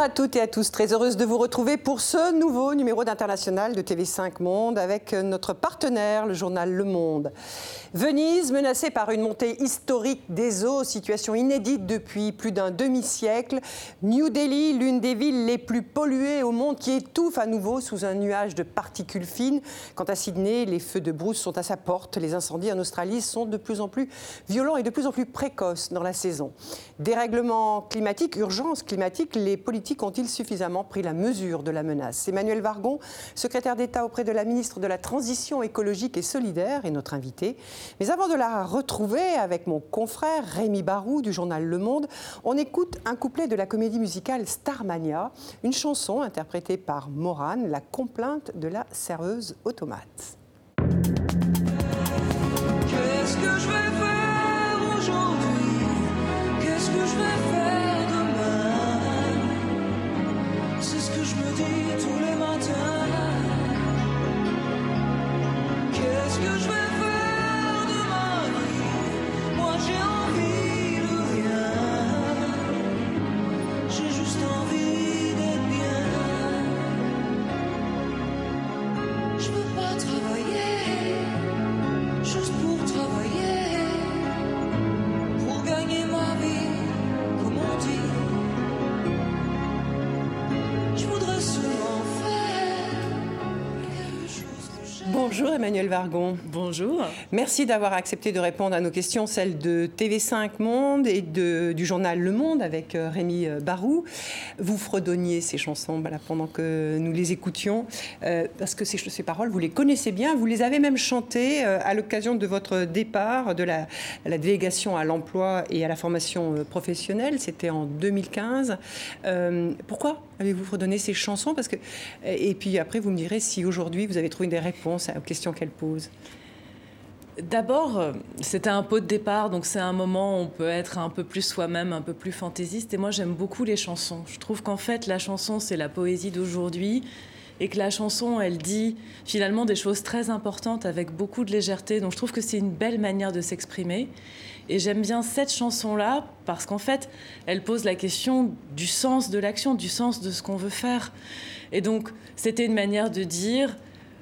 À toutes et à tous, très heureuse de vous retrouver pour ce nouveau numéro d'International de TV5 Monde avec notre partenaire, le journal Le Monde. Venise, menacée par une montée historique des eaux, situation inédite depuis plus d'un demi-siècle. New Delhi, l'une des villes les plus polluées au monde, qui étouffe à nouveau sous un nuage de particules fines. Quant à Sydney, les feux de brousse sont à sa porte. Les incendies en Australie sont de plus en plus violents et de plus en plus précoces dans la saison. Dérèglement climatique, urgence climatique, les politiques ont-ils suffisamment pris la mesure de la menace? Emmanuel Vargon, secrétaire d'État auprès de la ministre de la Transition écologique et solidaire, est notre invité. Mais avant de la retrouver avec mon confrère Rémi Barou du journal Le Monde, on écoute un couplet de la comédie musicale Starmania, une chanson interprétée par Morane, la complainte de la serveuse automate. C'est ce que je me dis tous les matins. Qu'est-ce que je Bonjour Emmanuel Vargon. Bonjour. Merci d'avoir accepté de répondre à nos questions, celles de TV5 Monde et de- du journal Le Monde avec euh, Rémi euh, Barou. Vous fredonniez ces chansons voilà, pendant que nous les écoutions, euh, parce que ces, ces paroles, vous les connaissez bien, vous les avez même chantées euh, à l'occasion de votre départ de la, la délégation à l'emploi et à la formation professionnelle, c'était en 2015. Euh, pourquoi avez-vous fredonné ces chansons? Parce que, Et puis après, vous me direz si aujourd'hui vous avez trouvé des réponses questions qu'elles posent. D'abord, euh, c'était un pot de départ, donc c'est un moment où on peut être un peu plus soi-même, un peu plus fantaisiste. Et moi, j'aime beaucoup les chansons. Je trouve qu'en fait, la chanson, c'est la poésie d'aujourd'hui. Et que la chanson, elle dit finalement des choses très importantes avec beaucoup de légèreté. Donc je trouve que c'est une belle manière de s'exprimer. Et j'aime bien cette chanson-là parce qu'en fait, elle pose la question du sens de l'action, du sens de ce qu'on veut faire. Et donc, c'était une manière de dire,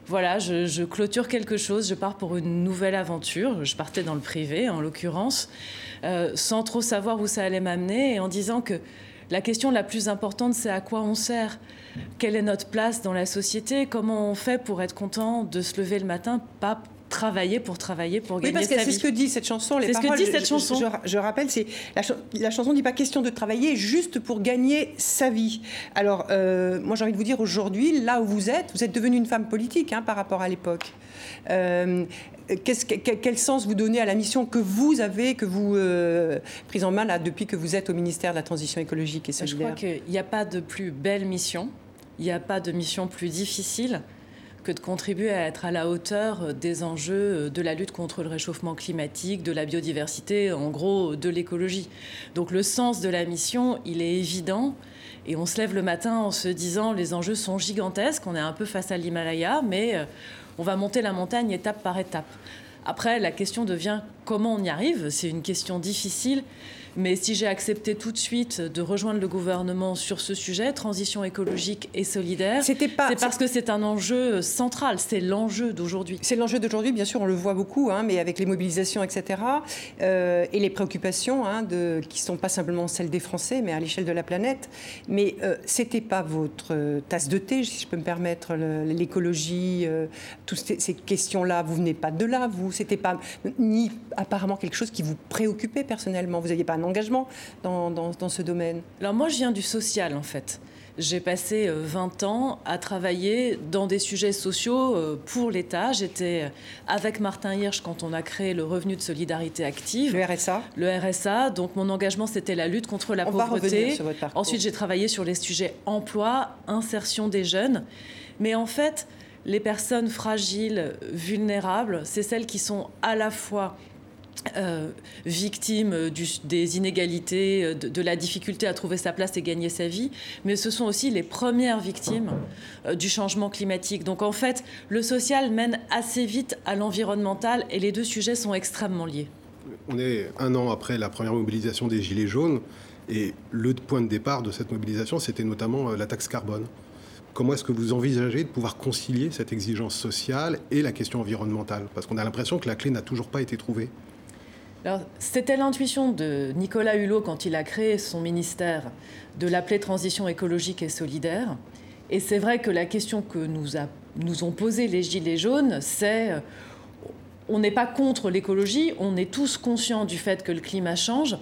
voilà, je, clôture quelque chose, je pars pour une nouvelle aventure. Je partais dans le privé, en l'occurrence, euh, sans trop savoir où ça allait m'amener, et en disant que la question la plus importante, c'est à quoi on sert, quelle est notre place dans la société, comment on fait pour être content de se lever le matin, pas travailler pour travailler pour Oui, gagner parce que c'est ce que dit cette chanson. Les C'est ce que dit cette chanson. Je, je rappelle, c'est la, ch- la chanson dit pas question de travailler juste pour gagner sa vie. Alors, euh, moi, j'ai envie de vous dire aujourd'hui, là où vous êtes, vous êtes devenue une femme politique hein, par rapport à l'époque. Euh, que- quel, sens vous donnez à la mission que vous avez, que vous euh, prise en main là depuis que vous êtes au ministère de la Transition écologique et Je crois solidaire? qu'il n'y a pas de plus belle mission, il n'y a pas de mission plus difficile de contribuer à être à la hauteur des enjeux de la lutte contre le réchauffement climatique, de la biodiversité, en gros de l'écologie. Donc le sens de la mission, il est évident. Et on se lève le matin en se disant les enjeux sont gigantesques, on est un peu face à l'Himalaya, mais euh, on va monter la montagne étape par étape. Après, la question devient comment on y arrive. C'est une question difficile. Mais si j'ai accepté tout de suite de rejoindre le gouvernement sur ce sujet, transition écologique et solidaire, c'est parce que c'est un enjeu central. C'est l'enjeu d'aujourd'hui. C'est l'enjeu d'aujourd'hui, bien sûr, on le voit beaucoup, hein, mais avec les mobilisations, etc., euh, et les préoccupations hein, de, qui ne sont pas simplement celles des Français, mais à l'échelle de la planète. Mais euh, c'était pas votre euh, tasse de thé, si je peux me permettre, l'écologie, euh, toutes ces, ces questions-là. Vous venez pas de là, vous. C'était pas ni apparemment quelque chose qui vous préoccupait personnellement. Vous n'aviez pas un engagement dans, dans- dans ce domaine. Alors moi, je viens du social, en fait. J'ai passé euh, 20 ans à travailler dans des sujets sociaux euh, pour l'État. J'étais euh, avec Martin Hirsch quand on a créé le revenu de solidarité active. Le RSA. le RSA. Donc mon engagement, c'était la lutte contre la On va pauvreté. revenir sur votre parcours. Ensuite, j'ai travaillé sur les sujets emploi, insertion des jeunes. Mais en fait, les personnes fragiles, vulnérables, c'est celles qui sont à la fois euh, victimes du- des inégalités, euh, de, la difficulté à trouver sa place et gagner sa vie, mais ce sont aussi les premières victimes euh, du changement climatique. Donc en fait, le social mène assez vite à l'environnemental et les deux sujets sont extrêmement liés. On est un an après la première mobilisation des Gilets jaunes et le point de départ de cette mobilisation, c'était notamment euh, la taxe carbone. Comment est-ce que vous envisagez de pouvoir concilier cette exigence sociale et la question environnementale? Parce qu'on a l'impression que la clé n'a toujours pas été trouvée. C'était l'intuition de Nicolas Hulot quand il a créé son ministère de l'appeler transition écologique et solidaire. Et c'est vrai que la question que nous ont posée les Gilets jaunes, c'est euh, on n'est pas contre l'écologie, on est tous conscients du fait que le climat change,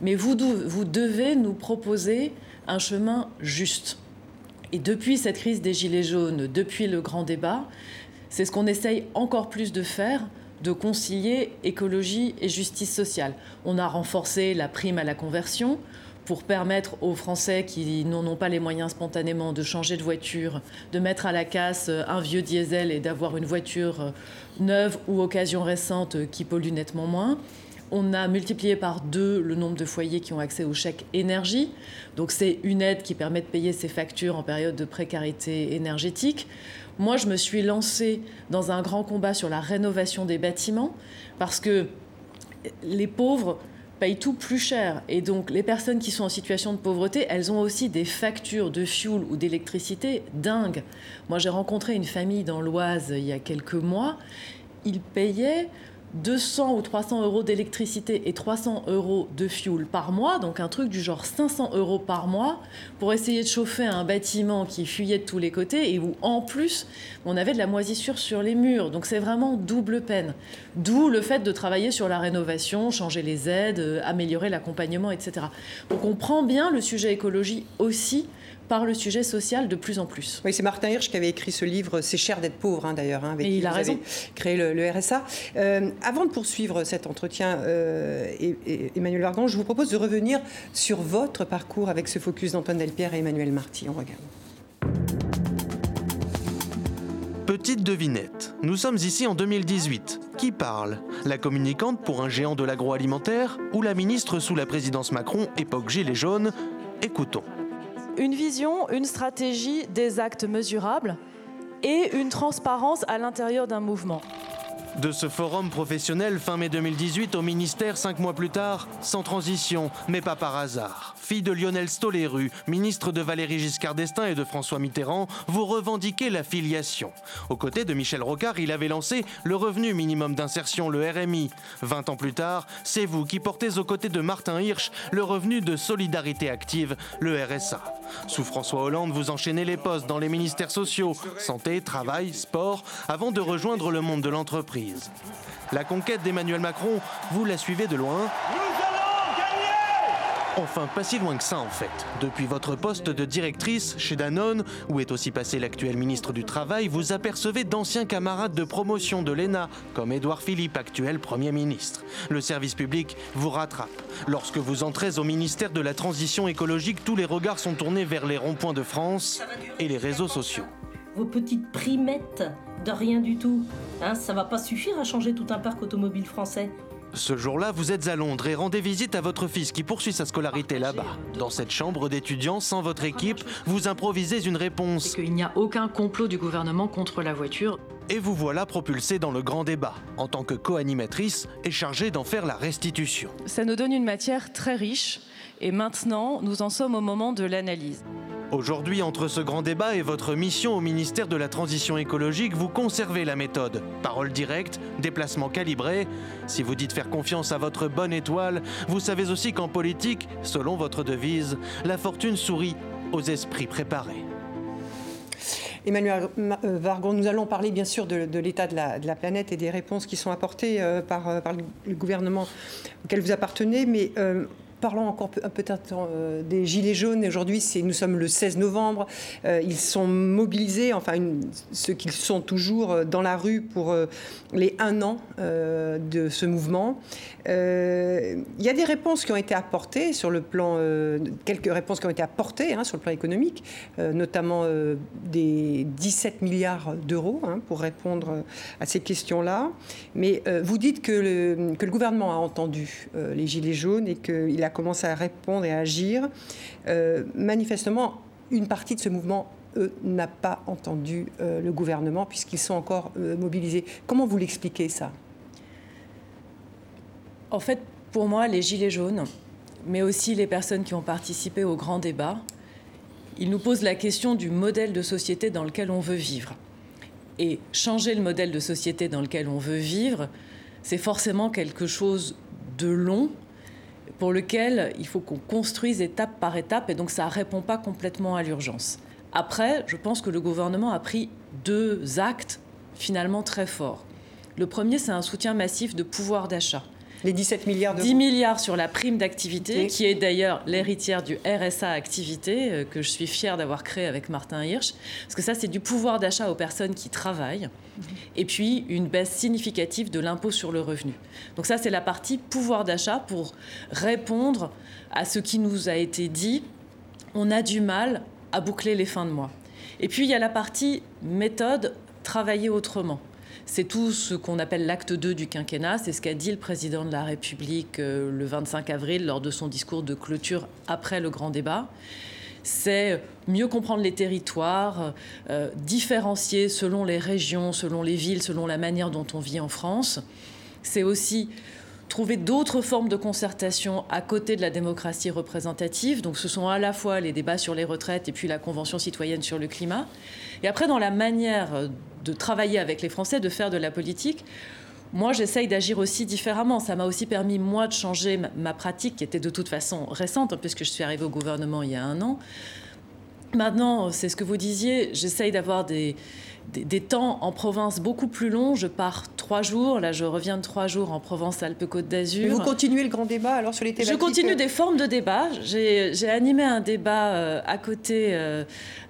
mais vous, vous devez nous proposer un chemin juste. Et depuis cette crise des Gilets jaunes, depuis le grand débat, c'est ce qu'on essaye encore plus de faire de concilier écologie et justice sociale. On a renforcé la prime à la conversion pour permettre aux Français qui n'en ont pas les moyens spontanément de changer de voiture, de mettre à la casse un vieux diesel et d'avoir une voiture neuve ou occasion récente qui pollue nettement moins. On a multiplié par deux le nombre de foyers qui ont accès au chèque énergie. Donc c'est une aide qui permet de payer ses factures en période de précarité énergétique. Moi, je me suis lancée dans un grand combat sur la rénovation des bâtiments parce que les pauvres payent tout plus cher. Et donc, les personnes qui sont en situation de pauvreté, elles ont aussi des factures de fuel ou d'électricité dingues. Moi, j'ai rencontré une famille dans l'Oise il y a quelques mois. Ils payaient 200 ou 300 euros d'électricité et 300 euros de fuel par mois, donc un truc du genre 500 euros par mois, pour essayer de chauffer un bâtiment qui fuyait de tous les côtés et où en plus on avait de la moisissure sur les murs. Donc c'est vraiment double peine. D'où le fait de travailler sur la rénovation, changer les aides, euh, améliorer l'accompagnement, etc. Donc on prend bien le sujet écologie aussi par le sujet social de plus en plus. Oui, c'est Martin Hirsch qui avait écrit ce livre, C'est cher d'être pauvre, hein, d'ailleurs, hein, avec Et qui il a vous raison. avez créé le, le RSA. Euh, avant de poursuivre cet entretien, euh, et- et- Emmanuel Vargon, je vous propose de revenir sur votre parcours avec ce focus d'Antoine Delpierre et Emmanuel Marty. On regarde. Petite devinette, nous sommes ici en 2018. Qui parle? La communicante pour un géant de l'agroalimentaire ou la ministre sous la présidence Macron, époque Gilets jaunes? Écoutons. Une vision, une stratégie, des actes mesurables et une transparence à l'intérieur d'un mouvement. De ce forum professionnel fin mai 2018 au ministère, cinq mois plus tard, sans transition, mais pas par hasard. Fille de Lionel Stoléru, ministre de Valéry Giscard d'Estaing et de François Mitterrand, vous revendiquez la filiation. Aux côtés de Michel Rocard, il avait lancé le revenu minimum d'insertion, le RMI. 20 ans plus tard, c'est vous qui portez aux côtés de Martin Hirsch le revenu de solidarité active, le RSA. Sous François Hollande, vous enchaînez les postes dans les ministères sociaux, santé, travail, sport, avant de rejoindre le monde de l'entreprise. La conquête d'Emmanuel Macron, vous la suivez de loin Enfin, pas si loin que ça en fait. Depuis votre poste de directrice chez Danone, où est aussi passé l'actuel ministre du Travail, vous apercevez d'anciens camarades de promotion de l'ENA, comme Édouard Philippe, actuel Premier ministre. Le service public vous rattrape. Lorsque vous entrez au ministère de la Transition écologique, tous les regards sont tournés vers les ronds-points de France et les réseaux sociaux. vos petites primettes de rien du tout. Hein, ça va pas suffire à changer tout un parc automobile français. Ce jour-là, vous êtes à Londres et rendez visite à votre fils qui poursuit sa scolarité là-bas. Dans cette chambre d'étudiants, sans votre équipe, vous improvisez une réponse qu'il n'y a aucun complot du gouvernement contre la voiture. et vous voilà propulsé dans le grand débat. En tant que co-animatrice et chargée d'en faire la restitution. Ça nous donne une matière très riche et maintenant nous en sommes au moment de l'analyse. Aujourd'hui, entre ce grand débat et votre mission au ministère de la Transition écologique, vous conservez la méthode. Parole directe, déplacement calibré. Si vous dites faire confiance à votre bonne étoile, vous savez aussi qu'en politique, selon votre devise, la fortune sourit aux esprits préparés. Emmanuel euh, Vargon, nous allons parler bien sûr de, de l'état de la, de la planète et des réponses qui sont apportées euh, par, euh, par le gouvernement auquel vous appartenez, mais euh, parlons encore peu- peut-être euh, des Gilets jaunes. Aujourd'hui, nous sommes le 16 novembre. Euh, ils sont mobilisés, enfin ceux qui sont toujours euh, dans la rue pour les un an de ce mouvement. Il y a des réponses qui ont été apportées sur le plan, quelques réponses qui ont été apportées hein, sur le plan économique, notamment des 17 milliards d'euros hein, pour répondre à ces questions-là. Mais vous dites que le, gouvernement a entendu les Gilets jaunes et qu'il a commencé à répondre et à agir. Euh, manifestement, une partie de ce mouvement n'a pas entendu euh, le gouvernement puisqu'ils sont encore euh, mobilisés. Comment vous l'expliquez ça? En fait, Pour moi, les Gilets jaunes, mais aussi les personnes qui ont participé au grand débat, ils nous posent la question du modèle de société dans lequel on veut vivre. Et changer le modèle de société dans lequel on veut vivre, c'est forcément quelque chose de long pour lequel il faut qu'on construise étape par étape et donc ça ne répond pas complètement à l'urgence. Après, je pense que le gouvernement a pris deux actes finalement très forts. Le premier, c'est un soutien massif de pouvoir d'achat. Les 17 milliards d'euros. 10 milliards sur la prime d'activité, Oui. qui est d'ailleurs l'héritière du RSA activité, euh, que je suis fière d'avoir créé avec Martin Hirsch. Parce que ça, c'est du pouvoir d'achat aux personnes qui travaillent. Et puis, une baisse significative de l'impôt sur le revenu. Donc ça, c'est la partie pouvoir d'achat pour répondre à ce qui nous a été dit. On a du mal à boucler les fins de mois. Et puis, il y a la partie méthode, travailler autrement. C'est tout ce qu'on appelle l'acte 2 du quinquennat. C'est ce qu'a dit le président de la République euh, le 25 avril lors de son discours de clôture après le grand débat. C'est mieux comprendre les territoires, euh, différencier selon les régions, selon les villes, selon la manière dont on vit en France. C'est aussi trouver d'autres formes de concertation à côté de la démocratie représentative. Donc ce sont à la fois les débats sur les retraites et puis la Convention citoyenne sur le climat. Et après, dans la manière de travailler avec les Français, de faire de la politique, moi, j'essaye d'agir aussi différemment. Ça m'a aussi permis, moi, de changer ma- pratique, qui était de toute façon récente, hein, puisque je suis arrivée au gouvernement il y a un an. Maintenant, c'est ce que vous disiez, j'essaye d'avoir des, des, des temps en province beaucoup plus longs. Je pars trois jours, là je reviens de trois jours en Provence-Alpes-Côte d'Azur. vous continuez le grand débat alors sur les Je thématiques continue euh, des formes de débat. J'ai animé un débat euh, à côté, euh,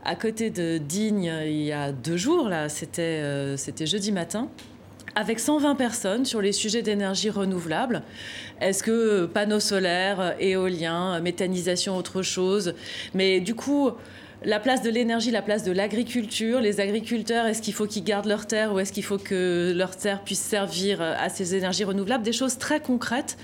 à côté de Digne il y a deux jours. Là, c'était euh, c'était jeudi matin. Avec 120 personnes sur les sujets d'énergie renouvelable. Est-ce que panneaux solaires, éoliens, méthanisation, autre chose? Mais du coup, la place de l'énergie, la place de l'agriculture, les agriculteurs, est-ce qu'il faut qu'ils gardent leurs terres ou est-ce qu'il faut que leurs terres puissent servir à ces énergies renouvelables? Des choses très concrètes.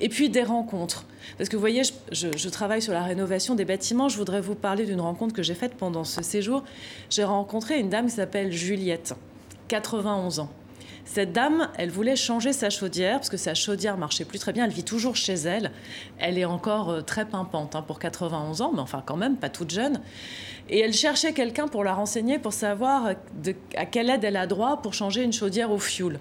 Et puis des rencontres. Parce que vous voyez, je, je- je travaille sur la rénovation des bâtiments. Je voudrais vous parler d'une rencontre que j'ai faite pendant ce séjour. J'ai rencontré une dame qui s'appelle Juliette, 91 ans. Cette dame, elle voulait changer sa chaudière parce que sa chaudière marchait plus très bien. Elle vit toujours chez elle. Elle est encore euh, très pimpante hein, pour 91 ans, mais enfin quand même pas toute jeune. Et elle cherchait quelqu'un pour la renseigner, pour savoir de- à quelle aide elle a droit pour changer une chaudière au fioul.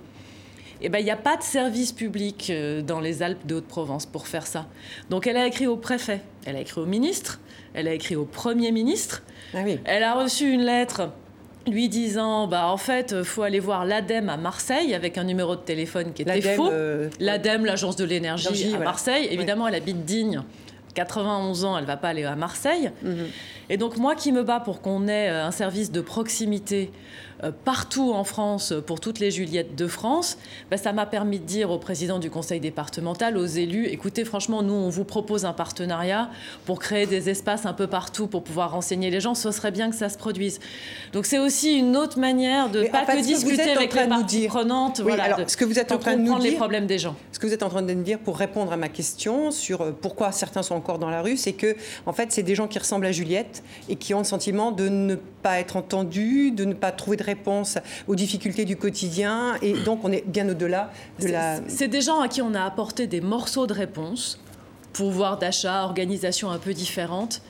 Eh ben, il n'y a pas de service public euh, dans les Alpes de Haute-Provence pour faire ça. Donc elle a écrit au préfet, elle a écrit au ministre, elle a écrit au Premier ministre, Ah oui. elle a reçu une lettre lui disant bah en fait euh, faut aller voir l'ADEME à Marseille avec un numéro de téléphone qui était L'ADEME, faux. euh, L'ADEME, l'agence de l'énergie Énergie, à voilà. Marseille. Ouais. Évidemment, elle habite Digne. 91 ans, elle va pas aller à Marseille. Mhm. Et donc moi qui me bats pour qu'on ait euh, un service de proximité partout en France euh, pour toutes les Juliettes de France, bah, ça m'a permis de dire au président du conseil départemental, aux élus, écoutez franchement, nous on vous propose un partenariat pour créer des espaces un peu partout pour pouvoir renseigner les gens, ce serait bien que ça se produise. Donc c'est aussi une autre manière de Mais pas fait, que discuter avec les parties dire- prenantes, Oui, voilà, alors, de- ce que vous êtes en train de nous comprendre les dire- problèmes des gens. Ce que vous êtes en train de me dire pour répondre à ma question sur euh, pourquoi certains sont encore dans la rue, c'est que en fait, c'est des gens qui ressemblent à Juliette et qui ont le sentiment de ne pas être entendus, de ne pas trouver de réponse aux difficultés du quotidien. Et donc, on est bien au-delà de la. C'est- des gens à qui on a apporté des morceaux de réponse, pouvoir d'achat, organisation un peu différente,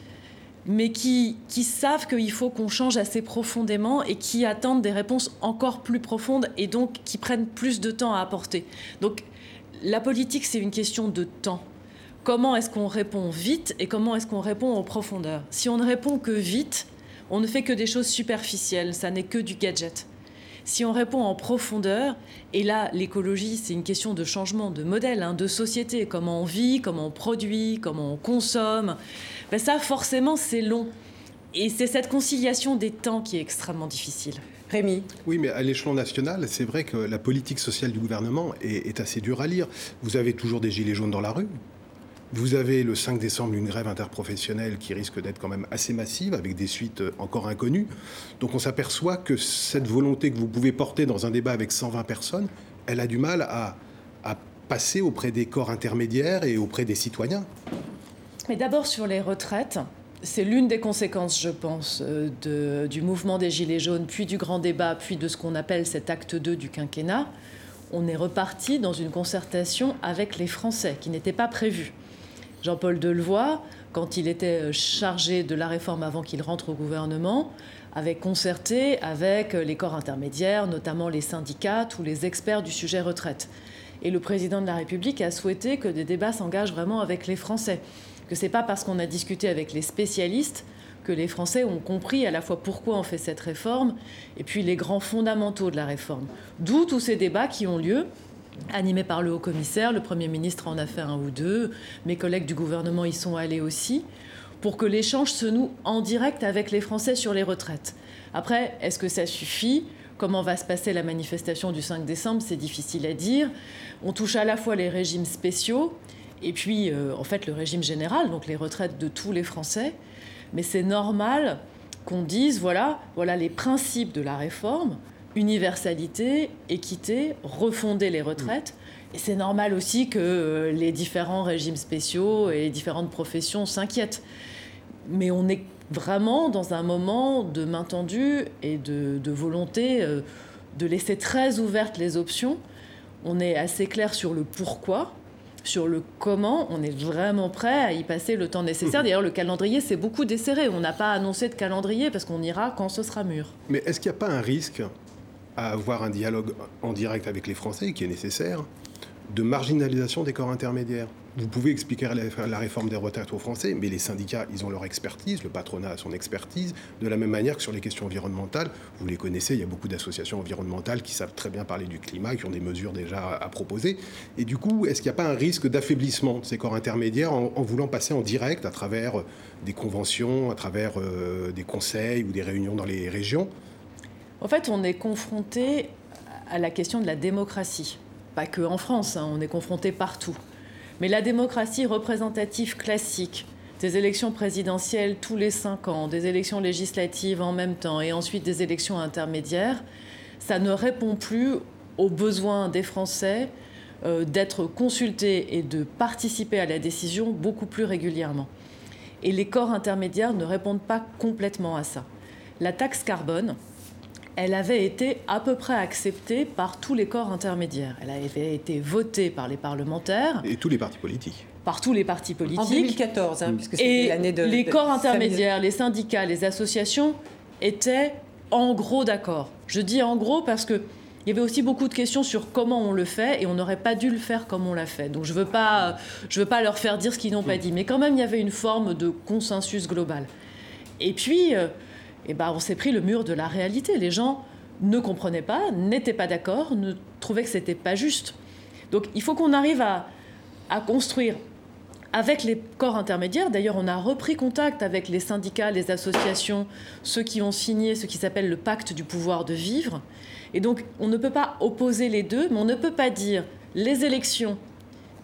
mais qui, qui savent qu'il faut qu'on change assez profondément et qui attendent des réponses encore plus profondes et donc qui prennent plus de temps à apporter. Donc la politique, c'est une question de temps. Comment est-ce qu'on répond vite et comment est-ce qu'on répond en profondeur? Si on ne répond que vite, on ne fait que des choses superficielles, ça n'est que du gadget. Si on répond en profondeur, et là l'écologie c'est une question de changement de modèle, hein, de société, comment on vit, comment on produit, comment on consomme, ben ça forcément c'est long. Et c'est cette conciliation des temps qui est extrêmement difficile. Rémi, Oui, mais à l'échelon national, c'est vrai que la politique sociale du gouvernement est, est assez dure à lire. Vous avez toujours des gilets jaunes dans la rue. Vous avez le 5 décembre une grève interprofessionnelle qui risque d'être quand même assez massive, avec des suites euh, encore inconnues. Donc on s'aperçoit que cette volonté que vous pouvez porter dans un débat avec 120 personnes, elle a du mal à, passer auprès des corps intermédiaires et auprès des citoyens. Mais d'abord sur les retraites, c'est l'une des conséquences, je pense, euh, du mouvement des Gilets jaunes, puis du grand débat, puis de ce qu'on appelle cet acte 2 du quinquennat. on est reparti dans une concertation avec les Français qui n'était pas prévue. Jean-Paul Delevoye, quand il était chargé de la réforme avant qu'il rentre au gouvernement, avait concerté avec les corps intermédiaires, notamment les syndicats, tous les experts du sujet retraite. Et le président de la République a souhaité que des débats s'engagent vraiment avec les Français. Que c'est pas parce qu'on a discuté avec les spécialistes que les Français ont compris à la fois pourquoi on fait cette réforme et puis les grands fondamentaux de la réforme. D'où tous ces débats qui ont lieu animés par le haut commissaire, le Premier ministre en a fait un ou deux, mes collègues du gouvernement y sont allés aussi, pour que l'échange se noue en direct avec les Français sur les retraites. Après, est-ce que ça suffit? Comment va se passer la manifestation du 5 décembre? C'est difficile à dire. On touche à la fois les régimes spéciaux et puis, euh, en fait, le régime général, donc les retraites de tous les Français. Mais c'est normal qu'on dise, voilà, voilà les principes de la réforme, universalité, équité, refonder les retraites. Et c'est normal aussi que euh, les différents régimes spéciaux et les différentes professions s'inquiètent. Mais on est vraiment dans un moment de main tendue et de, de volonté euh, de laisser très ouvertes les options. On est assez clair sur le pourquoi, sur le comment, on est vraiment prêt à y passer le temps nécessaire. D'ailleurs, le calendrier, c'est beaucoup desserré. On n'a pas annoncé de calendrier parce qu'on ira quand ce sera mûr. Mais est-ce qu'il n'y a pas un risque à avoir un dialogue en direct avec les Français, qui est nécessaire, de marginalisation des corps intermédiaires Vous pouvez expliquer la, réforme des retraites aux Français, mais les syndicats, ils ont leur expertise, le patronat a son expertise, de la même manière que sur les questions environnementales. Vous les connaissez, il y a beaucoup d'associations environnementales qui savent très bien parler du climat, qui ont des mesures déjà à proposer. Et du coup, est-ce qu'il n'y a pas un risque d'affaiblissement de ces corps intermédiaires en, en voulant passer en direct à travers euh, des conventions, à travers euh, des conseils ou des réunions dans les régions? En fait, on est confronté à la question de la démocratie. Pas que en France, hein, on est confronté partout. Mais la démocratie représentative classique, des élections présidentielles tous les cinq ans, des élections législatives en même temps et ensuite des élections intermédiaires, ça ne répond plus aux besoins des Français euh, d'être consultés et de participer à la décision beaucoup plus régulièrement. Et les corps intermédiaires ne répondent pas complètement à ça. La taxe carbone, elle avait été à peu près acceptée par tous les corps intermédiaires. Elle avait été votée par les parlementaires, Et tous les partis politiques. par tous les partis politiques. En 2014, hein, puisque c'était Et l'année de. les de- corps intermédiaires, les syndicats, les associations étaient en gros d'accord. Je dis en gros parce que il y avait aussi beaucoup de questions sur comment on le fait et on n'aurait pas dû le faire comme on l'a fait. Donc je veux pas, je veux pas leur faire dire ce qu'ils n'ont pas dit, mais quand même il y avait une forme de consensus global. Et puis, euh, eh ben, on s'est pris le mur de la réalité. Les gens ne comprenaient pas, n'étaient pas d'accord, ne trouvaient que c'était pas juste. Donc il faut qu'on arrive à, à construire avec les corps intermédiaires. D'ailleurs, on a repris contact avec les syndicats, les associations, ceux qui ont signé ce qui s'appelle le pacte du pouvoir de vivre. Et donc, on ne peut pas opposer les deux, mais on ne peut pas dire les élections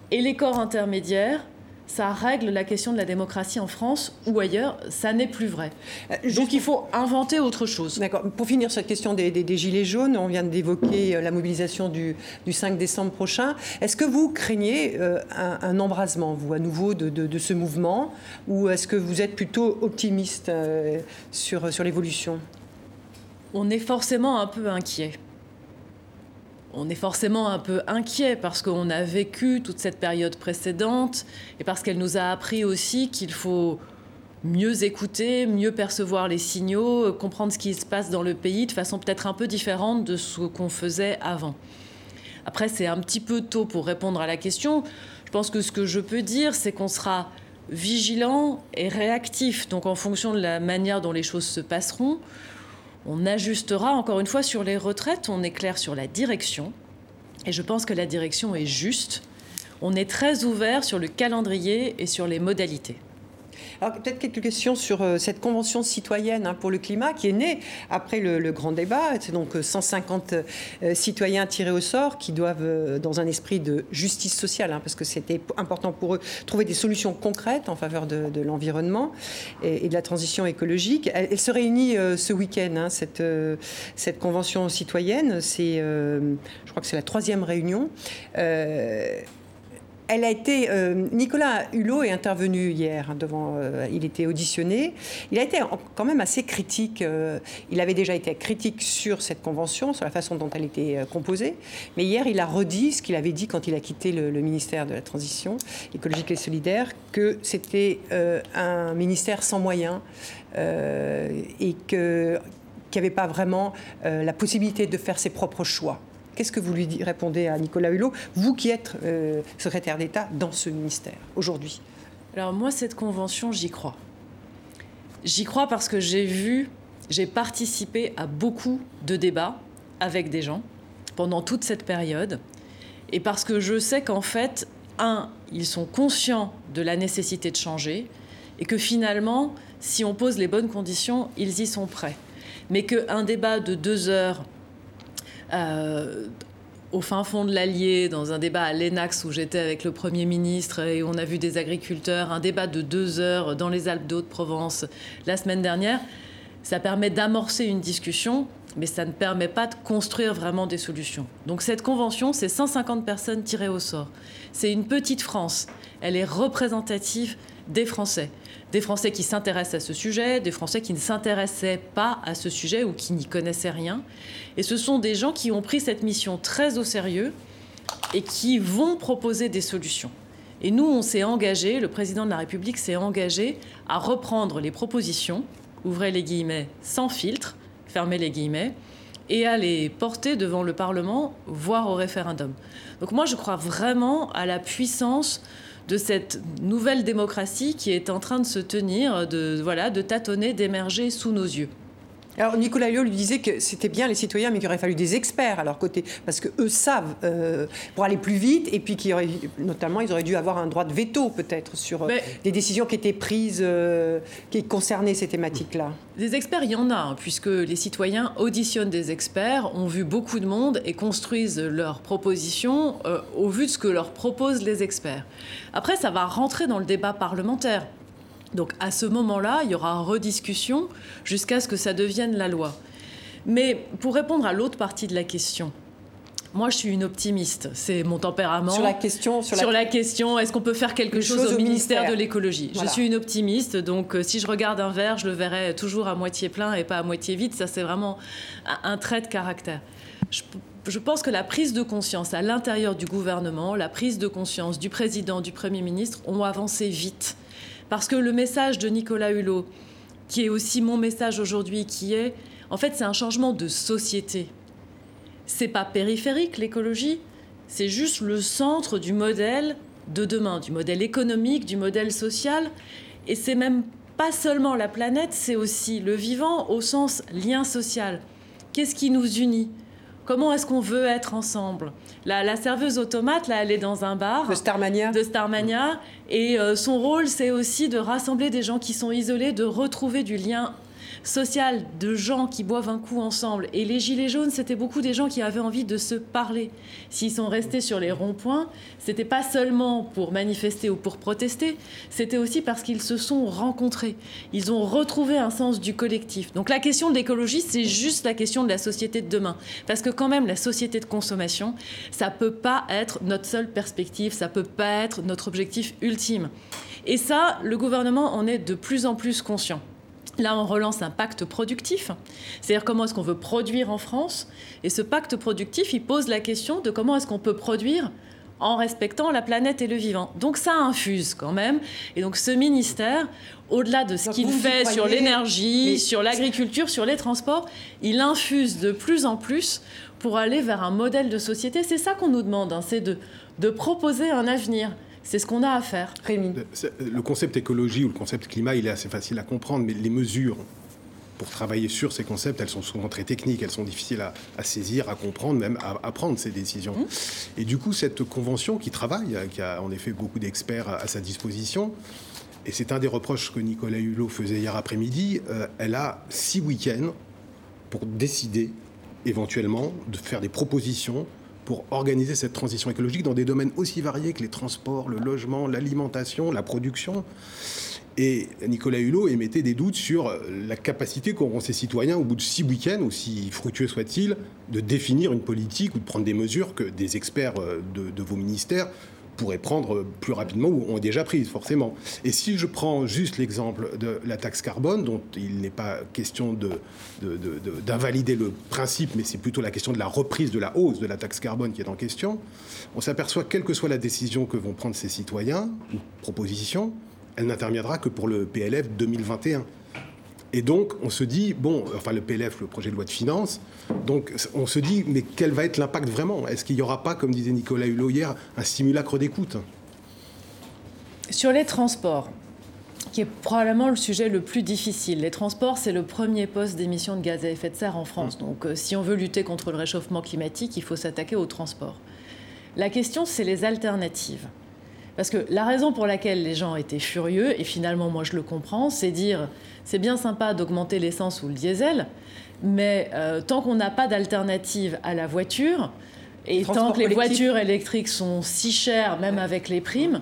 et les corps intermédiaires, ça règle la question de la démocratie en France ou ailleurs. Ça n'est plus vrai. Euh, Donc, il faut inventer autre chose. D'accord. Pour finir sur cette question des, des- des Gilets jaunes, on vient d'évoquer euh, la mobilisation du, du 5 décembre prochain. Est-ce que vous craignez euh, un, un embrasement, vous, à nouveau, de, de- de ce mouvement? Ou est-ce que vous êtes plutôt optimiste euh, sur, sur l'évolution? On est forcément un peu inquiet. On est forcément un peu inquiet parce qu'on a vécu toute cette période précédente et parce qu'elle nous a appris aussi qu'il faut mieux écouter, mieux percevoir les signaux, euh, comprendre ce qui se passe dans le pays de façon peut-être un peu différente de ce qu'on faisait avant. Après, c'est un petit peu tôt pour répondre à la question. Je pense que ce que je peux dire, c'est qu'on sera vigilant et réactif. Donc, en fonction de la manière dont les choses se passeront, on ajustera encore une fois sur les retraites, on est clair sur la direction. Et je pense que la direction est juste. On est très ouvert sur le calendrier et sur les modalités. Alors peut-être quelques questions sur euh, cette convention citoyenne hein, pour le climat qui est née après le, grand débat. C'est donc euh, 150 euh, citoyens tirés au sort qui doivent, euh, dans un esprit de justice sociale, hein, parce que c'était important pour eux, trouver des solutions concrètes en faveur de, l'environnement et, de la transition écologique. Elle, se réunit euh, ce week-end, hein, cette, euh, convention citoyenne. C'est, euh, je crois que c'est la troisième réunion. Elle a été. euh, Nicolas Hulot est intervenu hier devant. euh, il était auditionné. Il a été quand même assez critique. euh, il avait déjà été critique sur cette convention, sur la façon dont elle était euh, composée. Mais hier, il a redit ce qu'il avait dit quand il a quitté le, ministère de la Transition écologique et solidaire, que c'était euh, un ministère sans moyens euh, et que qu'il n'y avait pas vraiment euh, la possibilité de faire ses propres choix. Qu'est-ce que vous lui répondez à Nicolas Hulot, vous qui êtes euh, secrétaire d'État dans ce ministère aujourd'hui? Alors moi, cette convention, j'y crois. J'y crois parce que j'ai vu, j'ai participé à beaucoup de débats avec des gens pendant toute cette période. Et parce que je sais qu'en fait, un, ils sont conscients de la nécessité de changer et que finalement, si on pose les bonnes conditions, ils y sont prêts. Mais qu'un débat de deux heures euh, au fin fond de l'Allier, dans un débat à l'Enax où j'étais avec le Premier ministre et on a vu des agriculteurs, un débat de deux heures dans les Alpes d'Haute-Provence la semaine dernière, ça permet d'amorcer une discussion, mais ça ne permet pas de construire vraiment des solutions. Donc cette convention, c'est 150 personnes tirées au sort. C'est une petite France. Elle est représentative des Français. Des Français qui s'intéressent à ce sujet, des Français qui ne s'intéressaient pas à ce sujet ou qui n'y connaissaient rien. Et ce sont des gens qui ont pris cette mission très au sérieux et qui vont proposer des solutions. Et nous, on s'est engagé, le président de la République s'est engagé à reprendre les propositions, ouvrez les guillemets, sans filtre, fermez les guillemets, et à les porter devant le Parlement, voire au référendum. Donc moi, je crois vraiment à la puissance de cette nouvelle démocratie qui est en train de se tenir, de, voilà, de tâtonner, d'émerger sous nos yeux. Alors Nicolas Hulot lui disait que c'était bien les citoyens, mais qu'il aurait fallu des experts à leur côté, parce que eux savent euh, pour aller plus vite, et puis qu'il aurait, notamment ils auraient dû avoir un droit de veto peut-être sur euh, Mais- des décisions qui étaient prises, euh, qui concernaient ces thématiques-là. Des experts, il y en a, hein, puisque les citoyens auditionnent des experts, ont vu beaucoup de monde et construisent leurs propositions euh, au vu de ce que leur proposent les experts. Après, ça va rentrer dans le débat parlementaire. Donc à ce moment-là, il y aura rediscussion jusqu'à ce que ça devienne la loi. Mais pour répondre à l'autre partie de la question, moi je suis une optimiste, c'est mon tempérament. Sur la question, sur, Sur la... question, est-ce qu'on peut faire quelque chose, chose au ministère, ministère. de l'écologie? Voilà. Je suis une optimiste, donc euh, si je regarde un verre, je le verrai toujours à moitié plein et pas à moitié vide. Ça, c'est vraiment un, un trait de caractère. Je, je pense que la prise de conscience à l'intérieur du gouvernement, la prise de conscience du président, du Premier ministre ont avancé vite. Parce que le message de Nicolas Hulot, qui est aussi mon message aujourd'hui, qui est, en fait, c'est un changement de société. C'est pas périphérique l'écologie, c'est juste le centre du modèle de demain, du modèle économique, du modèle social. Et c'est même pas seulement la planète, c'est aussi le vivant au sens lien social. Qu'est-ce qui nous unit? Comment est-ce qu'on veut être ensemble? La, la serveuse automate, là, elle est dans un bar de Starmania. de Starmania. Et euh, son rôle, c'est aussi de rassembler des gens qui sont isolés, de retrouver du lien social, de gens qui boivent un coup ensemble. Et les Gilets jaunes, c'était beaucoup des gens qui avaient envie de se parler. S'ils sont restés sur les ronds-points, c'était pas seulement pour manifester ou pour protester, c'était aussi parce qu'ils se sont rencontrés. Ils ont retrouvé un sens du collectif. Donc la question de l'écologie, c'est juste la question de la société de demain. Parce que quand même, la société de consommation, ça peut pas être notre seule perspective, ça peut pas être notre objectif ultime. Et ça, le gouvernement en est de plus en plus conscient. Là, on relance un pacte productif, c'est-à-dire comment est-ce qu'on veut produire en France. Et ce pacte productif, il pose la question de comment est-ce qu'on peut produire en respectant la planète et le vivant. Donc ça infuse quand même. Et donc ce ministère, au-delà de ce qu'il fait sur l'énergie, sur l'agriculture, sur les transports, il infuse de plus en plus pour aller vers un modèle de société. C'est ça qu'on nous demande, hein, c'est de, de proposer un avenir. C'est ce qu'on a à faire. Rémi. Le- c'est- Le concept écologie ou le concept climat, il est assez facile à comprendre, mais les mesures pour travailler sur ces concepts, elles sont souvent très techniques, elles sont difficiles à, à saisir, à comprendre, même à, à prendre ces décisions. Et du coup, cette convention qui travaille, euh, qui a en effet beaucoup d'experts à, à sa disposition, et c'est un des reproches que Nicolas Hulot faisait hier après-midi, euh, elle a six week-ends pour décider éventuellement de faire des propositions pour organiser cette transition écologique dans des domaines aussi variés que les transports, le logement, l'alimentation, la production. Et Nicolas Hulot émettait des doutes sur la capacité qu'auront ces citoyens, au bout de six week-ends, aussi fructueux soient-ils, de définir une politique ou de prendre des mesures que des experts euh, de, de vos ministères pourraient prendre plus rapidement ou ont déjà prises, forcément. Et si je prends juste l'exemple de la taxe carbone, dont il n'est pas question d'invalider de, de, le principe, mais c'est plutôt la question de la reprise de la hausse de la taxe carbone qui est en question, on s'aperçoit, quelle que soit la décision que vont prendre ces citoyens, ou proposition, elle n'interviendra que pour le PLF 2021. Et donc, on se dit, bon, enfin le PLF, le projet de loi de finances, donc on se dit, mais quel va être l'impact vraiment? Est-ce qu'il n'y aura pas, comme disait Nicolas Hulot hier, un simulacre d'écoute? Sur les transports, qui est probablement le sujet le plus difficile. Les transports, c'est le premier poste d'émissions de gaz à effet de serre en France. Donc, euh, si on veut lutter contre le réchauffement climatique, il faut s'attaquer aux transports. La question, c'est les alternatives. Parce que la raison pour laquelle les gens étaient furieux, et finalement moi je le comprends, c'est dire c'est bien sympa d'augmenter l'essence ou le diesel, mais euh, tant qu'on n'a pas d'alternative à la voiture, et tant que les voitures électriques sont si chères, même avec les primes,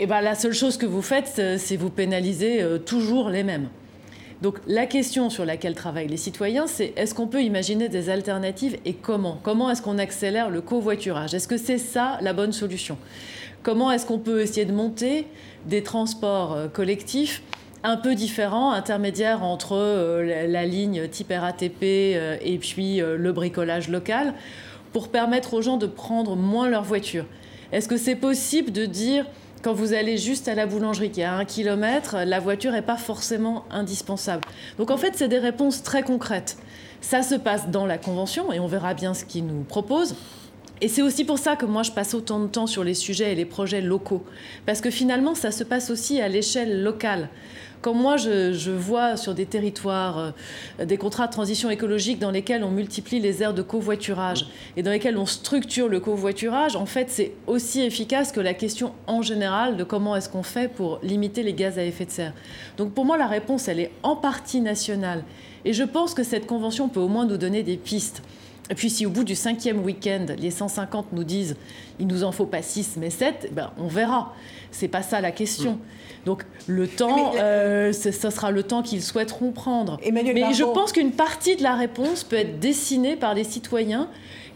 et eh ben la seule chose que vous faites, c'est vous pénaliser euh, toujours les mêmes. Donc la question sur laquelle travaillent les citoyens, c'est est-ce qu'on peut imaginer des alternatives et comment? Comment est-ce qu'on accélère le covoiturage? Est-ce que c'est ça la bonne solution? Comment est-ce qu'on peut essayer de monter des transports euh, collectifs un peu différents, intermédiaires entre euh, la ligne type RATP euh, et puis le bricolage local, pour permettre aux gens de prendre moins leur voiture? Est-ce que c'est possible de dire quand vous allez juste à la boulangerie qui est à un kilomètre, la voiture n'est pas forcément indispensable? Donc en fait, c'est des réponses très concrètes. Ça se passe dans la Convention et on verra bien ce qu'ils nous proposent. Et c'est aussi pour ça que moi je passe autant de temps sur les sujets et les projets locaux. Parce que finalement, ça se passe aussi à l'échelle locale. Quand moi je, vois sur des territoires euh, des contrats de transition écologique dans lesquels on multiplie les aires de covoiturage et dans lesquels on structure le covoiturage, en fait c'est aussi efficace que la question en général de comment est-ce qu'on fait pour limiter les gaz à effet de serre. Donc pour moi la réponse elle est en partie nationale. Et je pense que cette convention peut au moins nous donner des pistes. Et puis si au bout du cinquième week-end, les 150 nous disent il nous en faut pas 6 mais 7, ben, on verra. C'est pas ça la question. Mm. Donc le temps, euh, ce sera le temps qu'ils souhaiteront prendre. mais je pense qu'une partie de la réponse peut être dessinée par les citoyens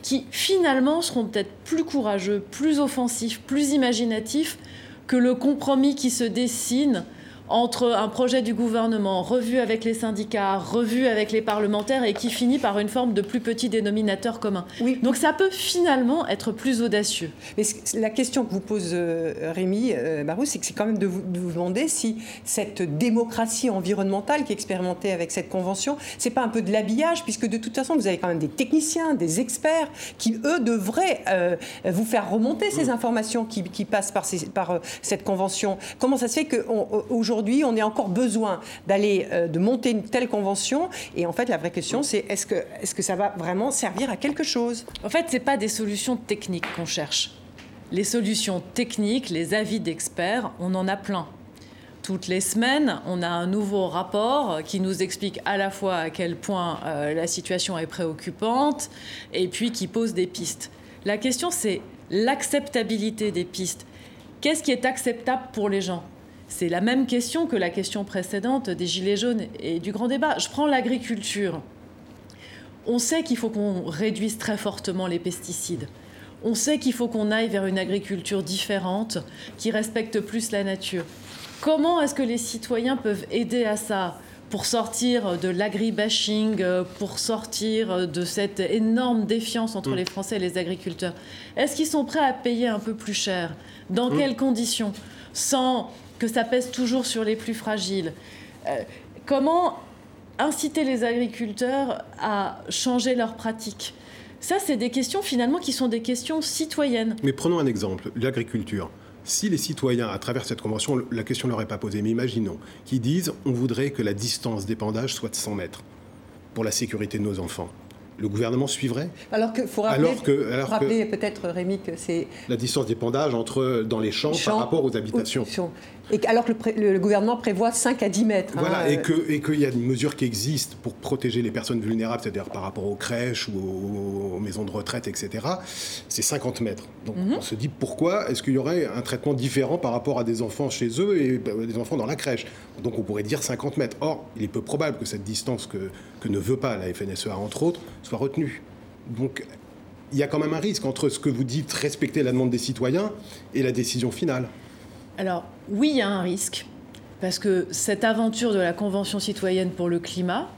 qui finalement seront peut-être plus courageux, plus offensifs, plus imaginatifs que le compromis qui se dessine entre un projet du gouvernement revu avec les syndicats, revu avec les parlementaires et qui finit par une forme de plus petit dénominateur commun. Oui. Donc ça peut finalement être plus audacieux. Mais la question que vous pose euh, Rémi euh, Barou, c'est que c'est quand même de vous, demander si cette démocratie environnementale qui est expérimentée avec cette convention, c'est pas un peu de l'habillage, puisque de toute façon vous avez quand même des techniciens, des experts qui eux devraient euh, vous faire remonter ces informations qui, passent par, par cette convention. Comment ça se fait qu'aujourd'hui aujourd'hui, on a encore besoin d'aller, euh, de monter une telle convention. Et en fait, la vraie question, c'est est-ce que, est-ce que ça va vraiment servir à quelque chose? En fait, ce n'est pas des solutions techniques qu'on cherche. Les solutions techniques, les avis d'experts, on en a plein. Toutes les semaines, on a un nouveau rapport qui nous explique à la fois à quel point euh, la situation est préoccupante et puis qui pose des pistes. La question, c'est l'acceptabilité des pistes. Qu'est-ce qui est acceptable pour les gens? C'est la même question que la question précédente des Gilets jaunes et du grand débat. Je prends l'agriculture. On sait qu'il faut qu'on réduise très fortement les pesticides. On sait qu'il faut qu'on aille vers une agriculture différente qui respecte plus la nature. Comment est-ce que les citoyens peuvent aider à ça pour sortir de l'agribashing, pour sortir de cette énorme défiance entre mm. les Français et les agriculteurs? Est-ce qu'ils sont prêts à payer un peu plus cher? Dans mm. quelles conditions? Sans que ça pèse toujours sur les plus fragiles. Euh, comment inciter les agriculteurs à changer leurs pratiques Ça, c'est des questions finalement qui sont des questions citoyennes. Mais prenons un exemple, l'agriculture. Si les citoyens, à travers cette convention, la question ne leur est pas posée, mais imaginons qu'ils disent on voudrait que la distance d'épandage soit de 100 mètres pour la sécurité de nos enfants le gouvernement suivrait? Alors qu'il faut rappeler, alors que, alors rappeler peut-être, Rémi, que c'est... La distance d'épandage entre, dans les champs, par rapport aux habitations. Et alors que le, gouvernement prévoit 5 à 10 mètres. Voilà, hein, et euh. qu'il et y a une mesure qui existe pour protéger les personnes vulnérables, c'est-à-dire par rapport aux crèches ou aux, maisons de retraite, etc., c'est 50 mètres. Donc mhm. on se dit pourquoi est-ce qu'il y aurait un traitement différent par rapport à des enfants chez eux et bah, des enfants dans la crèche? Donc on pourrait dire 50 mètres. Or, il est peu probable que cette distance que, que ne veut pas la FNSEA, entre autres, soit retenue. Donc il y a quand même un risque entre ce que vous dites respecter la demande des citoyens et la décision finale. Alors oui, il y a un risque, parce que cette aventure de la Convention citoyenne pour le climat,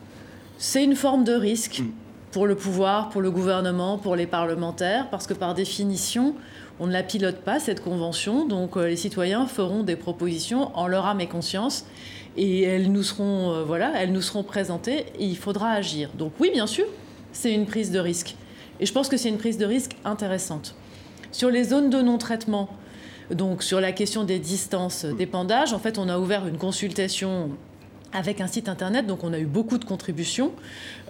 c'est une forme de risque Mm. pour le pouvoir, pour le gouvernement, pour les parlementaires, parce que par définition, on ne la pilote pas, cette convention, donc euh, les citoyens feront des propositions en leur âme et conscience, et elles nous seront, euh, voilà, elles nous seront présentées, et il faudra agir. Donc oui, bien sûr, c'est une prise de risque. Et je pense que c'est une prise de risque intéressante. Sur les zones de non-traitement, donc sur la question des distances d'épandage, en fait, on a ouvert une consultation avec un site internet, donc on a eu beaucoup de contributions,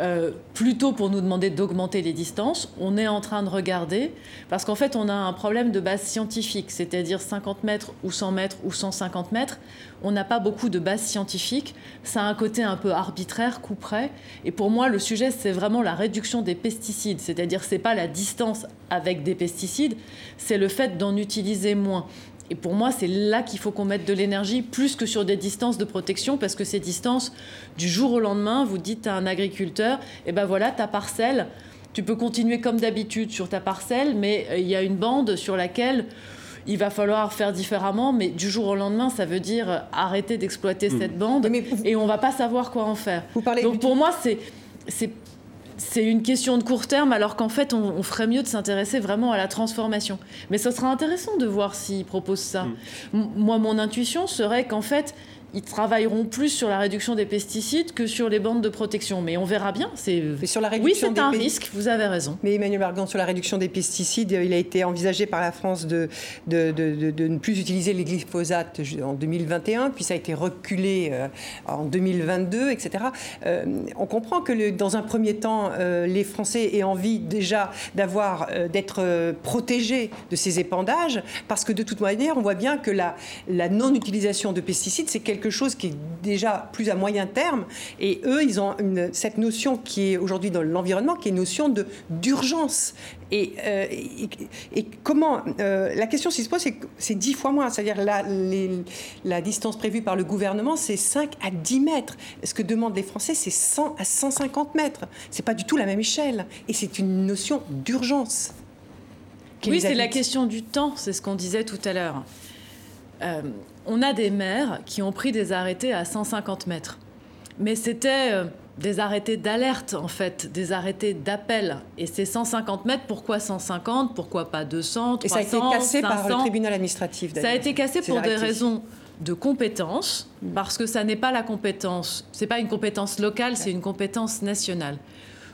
euh, plutôt pour nous demander d'augmenter les distances. On est en train de regarder, parce qu'en fait on a un problème de base scientifique, c'est-à-dire 50 mètres ou 100 mètres ou 150 mètres. On n'a pas beaucoup de base scientifique, ça a un côté un peu arbitraire, coup près. Et pour moi, le sujet, c'est vraiment la réduction des pesticides, c'est-à-dire c'est pas la distance avec des pesticides, c'est le fait d'en utiliser moins. Et pour moi, c'est là qu'il faut qu'on mette de l'énergie, plus que sur des distances de protection, parce que ces distances, du jour au lendemain, vous dites à un agriculteur, eh ben voilà, ta parcelle, tu peux continuer comme d'habitude sur ta parcelle, mais euh, il y a une bande sur laquelle il va falloir faire différemment, mais du jour au lendemain, ça veut dire euh, arrêter d'exploiter cette bande, Mais vous- et on va pas savoir quoi en faire. Vous parlez Donc du- pour moi, c'est c'est une question de court terme, alors qu'en fait, on, on ferait mieux de s'intéresser vraiment à la transformation. Mais ce sera intéressant de voir s'ils proposent ça. M- Moi, mon intuition serait qu'en fait, ils travailleront plus sur la réduction des pesticides que sur les bandes de protection. Mais on verra bien. C'est sur la oui, réduction c'est des un risque. Vous avez raison. Mais Emmanuel Margan, sur la réduction des pesticides, il a été envisagé par la France de, de, de- ne plus utiliser les glyphosates en 2021, puis ça a été reculé euh, en 2022, etc. Euh, on comprend que le- dans un premier temps, euh, les Français aient envie déjà d'avoir, euh, d'être euh, protégés de ces épandages, parce que de toute manière, on voit bien que la, la non-utilisation de pesticides, c'est quelque chose qui est déjà plus à moyen terme, et eux, ils ont une- cette notion qui est aujourd'hui dans l'environnement, qui est une notion de d'urgence. Et, euh, et, et comment euh, la question qui se pose, c'est que c'est 10 fois moins. C'est-à-dire la, les- la distance prévue par le gouvernement, c'est 5 à 10 mètres. Ce que demandent les Français, c'est 100 à 150 mètres. C'est pas du tout la même échelle. Et c'est une notion d'urgence. Oui, c'est la question du temps, c'est ce qu'on disait tout à l'heure. Euh, on a des maires qui ont pris des arrêtés à 150 mètres. Mais c'était euh, des arrêtés d'alerte, en fait, des arrêtés d'appel. Et ces 150 mètres, pourquoi 150 Pourquoi pas 200 Et ça a été 300, cassé par le 500? tribunal administratif. Ça a été cassé pour des raisons de compétence, parce que ça n'est pas la compétence, c'est pas une compétence locale, c'est une compétence nationale.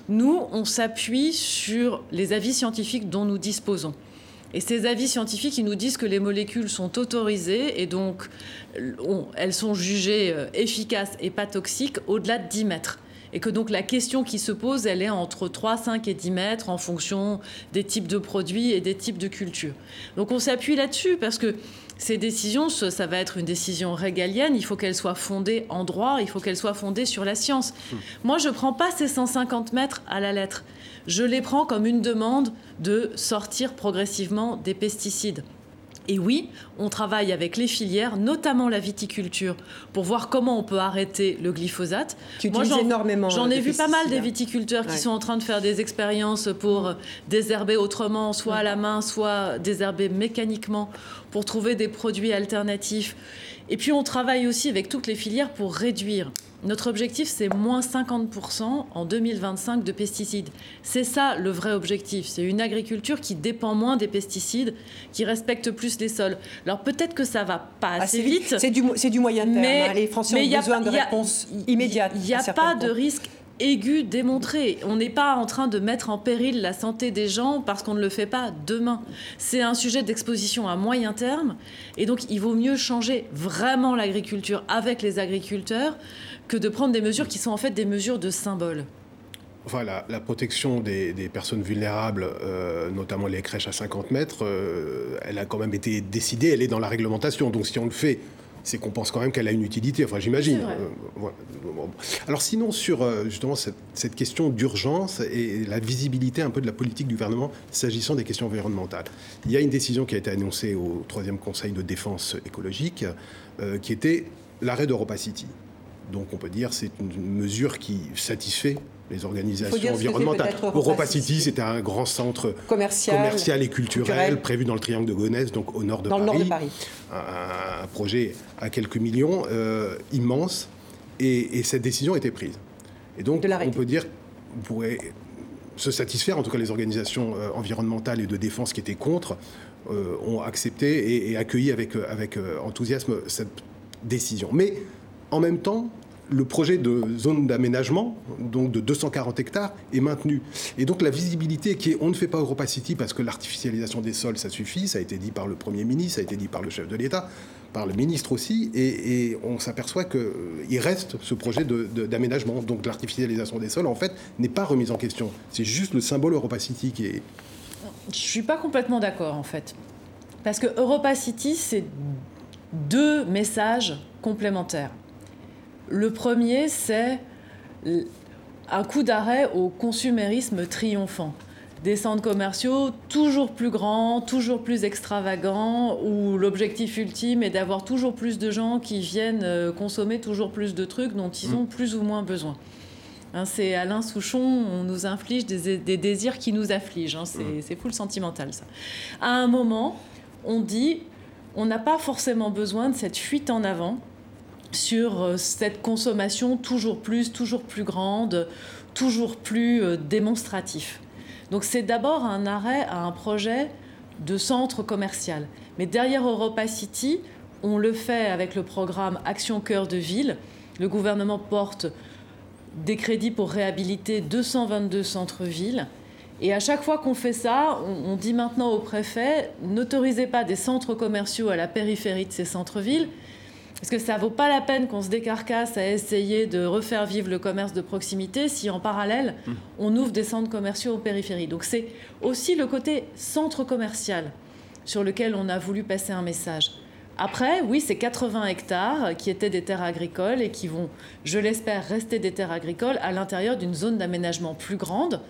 Nous, on s'appuie sur les avis scientifiques dont nous disposons. Et ces avis scientifiques, ils nous disent que les molécules sont autorisées et donc on- elles sont jugées euh, efficaces et pas toxiques au-delà de 10 mètres. Et que donc la question qui se pose, elle est entre 3, 5 et 10 mètres en fonction des types de produits et des types de cultures. Donc on s'appuie là-dessus parce que ces décisions, ça va être une décision régalienne, il faut qu'elle soit fondée en droit, il faut qu'elle soit fondée sur la science. Moi, je ne prends pas ces 150 mètres à la lettre. Je les prends comme une demande de sortir progressivement des pesticides. Et oui, on travaille avec les filières, notamment la viticulture, pour voir comment on peut arrêter le glyphosate. Moi, utilise j'en- énormément J'en de ai vu pas mal des hein. viticulteurs qui sont en train de faire des expériences pour euh, désherber autrement, soit à la main, soit désherber mécaniquement, pour trouver des produits alternatifs. Et puis on travaille aussi avec toutes les filières pour réduire. Notre objectif, c'est moins 50% en 2025 de pesticides. C'est ça le vrai objectif. C'est une agriculture qui dépend moins des pesticides, qui respecte plus les sols. Alors peut-être que ça va pas assez, Assez vite. C'est du, moyen terme. Mais, hein. Les Français mais ont y a besoin de a- réponses immédiates. Il n'y a certains pas de risque aigu démontré. On n'est pas en train de mettre en péril la santé des gens parce qu'on ne le fait pas demain. C'est un sujet d'exposition à moyen terme. Et donc, il vaut mieux changer vraiment l'agriculture avec les agriculteurs que de prendre des mesures qui sont en fait des mesures de symbole. Enfin, la, protection des, des personnes vulnérables, euh, notamment les crèches à 50 mètres, euh, elle a quand même été décidée, elle est dans la réglementation. Donc si on le fait, c'est qu'on pense quand même qu'elle a une utilité. Enfin, j'imagine. Euh. Bon. Alors sinon, sur euh, justement cette, cette question d'urgence et la visibilité un peu de la politique du gouvernement s'agissant des questions environnementales, il y a une décision qui a été annoncée au troisième Conseil de défense écologique, euh, qui était l'arrêt d'Europa City. Donc on peut dire c'est une mesure qui satisfait les organisations environnementales. Europa City. C'était un grand centre Commercial. commercial et culturel, culturel. prévu dans le triangle de Gonesse, donc au nord de Dans le Paris. nord de Paris. Un, un projet à quelques millions, euh, immense, et, et cette décision été prise. Et donc, on peut dire, on pourrait se satisfaire, en tout cas les organisations euh, environnementales et de défense qui étaient contre, euh, ont accepté et, et accueilli avec, avec enthousiasme cette décision. Mais en même temps, le projet de zone d'aménagement, donc de 240 hectares, est maintenu. Et donc la visibilité qui est, on ne fait pas Europa City parce que l'artificialisation des sols, ça suffit, ça a été dit par le Premier ministre, ça a été dit par le chef de l'État, par le ministre aussi, et, on s'aperçoit qu'il reste ce projet d'aménagement. donc l'artificialisation des sols, en fait, n'est pas remise en question. C'est juste le symbole Europa City qui est... Je suis pas complètement d'accord en fait. Parce que Europa City, c'est deux messages complémentaires. Le premier, c'est un coup d'arrêt au consumérisme triomphant. Des centres commerciaux toujours plus grands, toujours plus extravagants, où l'objectif ultime est d'avoir toujours plus de gens qui viennent euh, consommer toujours plus de trucs dont ils ont plus ou moins besoin. Hein, c'est Alain Souchon, on nous inflige des, des désirs qui nous affligent. hein, c'est c'est full sentimental, ça. À un moment, on dit on n'a pas forcément besoin de cette fuite en avant sur euh, cette consommation toujours plus, toujours plus grande, toujours plus euh, démonstratif. Donc c'est d'abord un arrêt à un projet de centre commercial. Mais derrière Europa City, on le fait avec le programme Action Cœur de Ville. Le gouvernement porte des crédits pour réhabiliter 222 centres-villes. Et à chaque fois qu'on fait ça, on, on dit maintenant au préfet, n'autorisez pas des centres commerciaux à la périphérie de ces centres-villes, parce que ça vaut pas la peine qu'on se décarcasse à essayer de refaire vivre le commerce de proximité si en parallèle on ouvre des centres commerciaux aux périphéries. Donc c'est aussi le côté centre commercial sur lequel on a voulu passer un message. Après, oui, c'est 80 hectares qui étaient des terres agricoles et qui vont, je l'espère, rester des terres agricoles à l'intérieur d'une zone d'aménagement plus grande.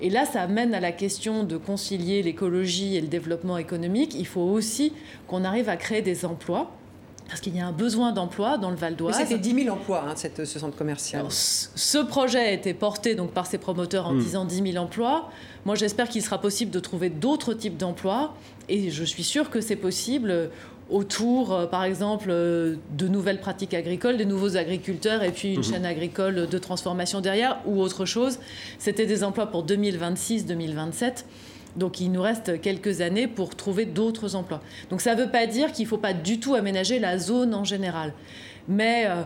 Et là, ça amène à la question de concilier l'écologie et le développement économique. Il faut aussi qu'on arrive à créer des emplois, parce qu'il y a un besoin d'emploi dans le Val d'Oise. ça fait 10 000 emplois, hein, cette- ce centre commercial. Alors, ce projet a été porté donc par ses promoteurs en disant 10 000 emplois. Moi, j'espère qu'il sera possible de trouver d'autres types d'emplois. Et je suis sûre que c'est possible autour, euh, par exemple, euh, de nouvelles pratiques agricoles, des nouveaux agriculteurs, et puis une chaîne agricole de transformation derrière, ou autre chose. C'était des emplois pour 2026-2027. Donc il nous reste quelques années pour trouver d'autres emplois. Donc ça ne veut pas dire qu'il ne faut pas du tout aménager la zone en général. Mais euh,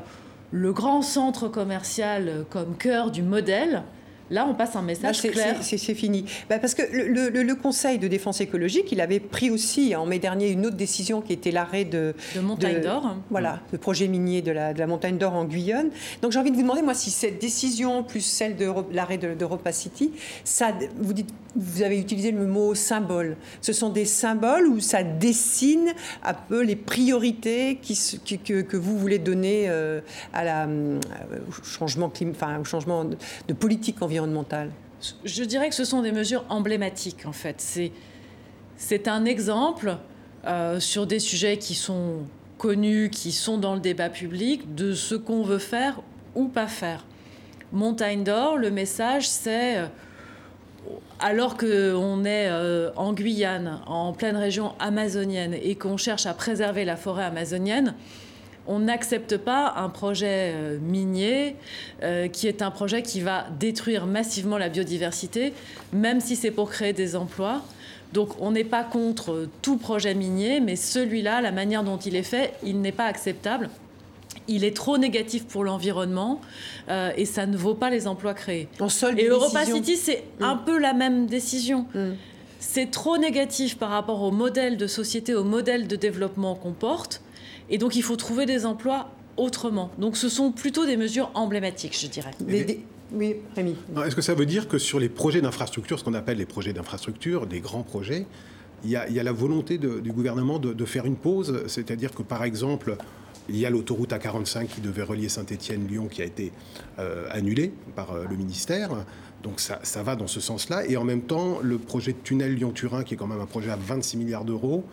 le grand centre commercial euh, comme cœur du modèle, là on passe un message c'est- clair. c'est- fini. Bah, parce que le, le- le Conseil de défense écologique, il avait pris aussi en mai dernier une autre décision qui était l'arrêt de, De Montagne d'Or. Voilà, le projet minier de la, de la montagne d'or en Guyane. Donc j'ai envie de vous demander, moi, si cette décision plus celle de l'arrêt de- d'Europa City, ça, vous dites, vous avez utilisé le mot symbole. Ce sont des symboles où ça dessine un peu les priorités qui, se- qui- que, que vous voulez donner euh, à la, euh, au changement clim, enfin, au changement de, de politique environnementale. Je dirais que ce sont des mesures emblématiques en fait. C'est, un exemple euh, sur des sujets qui sont connus, qui sont dans le débat public, de ce qu'on veut faire ou pas faire. Montagne d'Or, le message c'est, euh, alors qu'on est euh, en Guyane, en pleine région amazonienne, et qu'on cherche à préserver la forêt amazonienne, on n'accepte pas un projet euh, minier euh, qui est un projet qui va détruire massivement la biodiversité, même si c'est pour créer des emplois. Donc on n'est pas contre tout projet minier, mais celui-là, la manière dont il est fait, il n'est pas acceptable. Il est trop négatif pour l'environnement euh, et ça ne vaut pas les emplois créés. En solde Et Europa décisions. City, c'est un peu la même décision. C'est trop négatif par rapport au modèle de société, au modèle de développement qu'on porte. Et donc, il faut trouver des emplois autrement. Donc, ce sont plutôt des mesures emblématiques, je dirais. Des- des- Oui, Rémi. Est-ce que ça veut dire que sur les projets d'infrastructure, ce qu'on appelle les projets d'infrastructure, des grands projets, il y a, il y a la volonté de- du gouvernement de, de faire une pause? C'est-à-dire que, par exemple, Il y a l'autoroute A45 qui devait relier Saint-Étienne-Lyon qui a été euh, annulée par euh, le ministère. Donc ça, va dans ce sens-là. Et en même temps, le projet de tunnel Lyon-Turin, qui est quand même un projet à 26 milliards d'euros,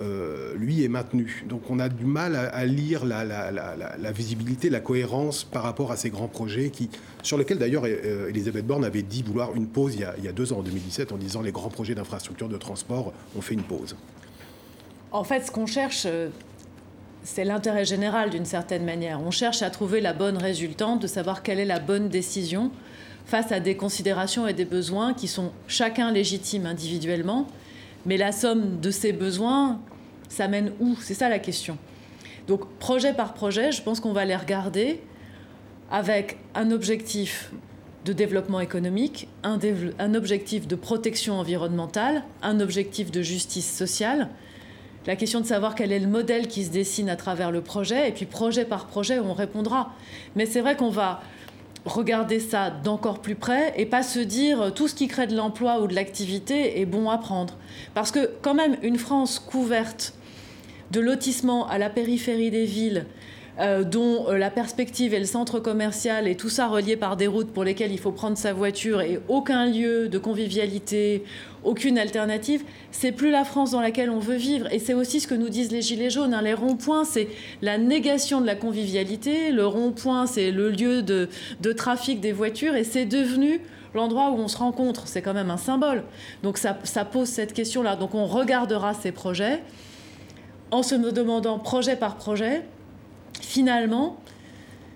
euh, lui est maintenu. Donc on a du mal à, lire la, visibilité, la cohérence par rapport à ces grands projets sur lesquels d'ailleurs euh, Elisabeth Borne avait dit vouloir une pause il y, a, il y a deux ans, en 2017, en disant les grands projets d'infrastructure de transport ont fait une pause. En fait, ce qu'on cherche, euh, c'est l'intérêt général d'une certaine manière. On cherche à trouver la bonne résultante, de savoir quelle est la bonne décision face à des considérations et des besoins qui sont chacun légitimes individuellement, mais la somme de ces besoins, ça mène où? C'est ça la question. Donc projet par projet, je pense qu'on va les regarder avec un objectif de développement économique, un, un, objectif de protection environnementale, un objectif de justice sociale. La question de savoir quel est le modèle qui se dessine à travers le projet, et puis projet par projet, on répondra. Mais c'est vrai qu'on va regarder ça d'encore plus près et pas se dire tout ce qui crée de l'emploi ou de l'activité est bon à prendre. Parce que quand même, une France couverte de lotissement à la périphérie des villes, euh, dont euh, la perspective est le centre commercial et tout ça relié par des routes pour lesquelles il faut prendre sa voiture et aucun lieu de convivialité, aucune alternative, c'est plus la France dans laquelle on veut vivre. Et c'est aussi ce que nous disent les Gilets jaunes. Hein. Les ronds-points, c'est la négation de la convivialité. Le rond-point, c'est le lieu de, trafic des voitures et c'est devenu l'endroit où on se rencontre. C'est quand même un symbole. Donc ça pose cette question-là. Donc on regardera ces projets en se demandant projet par projet finalement,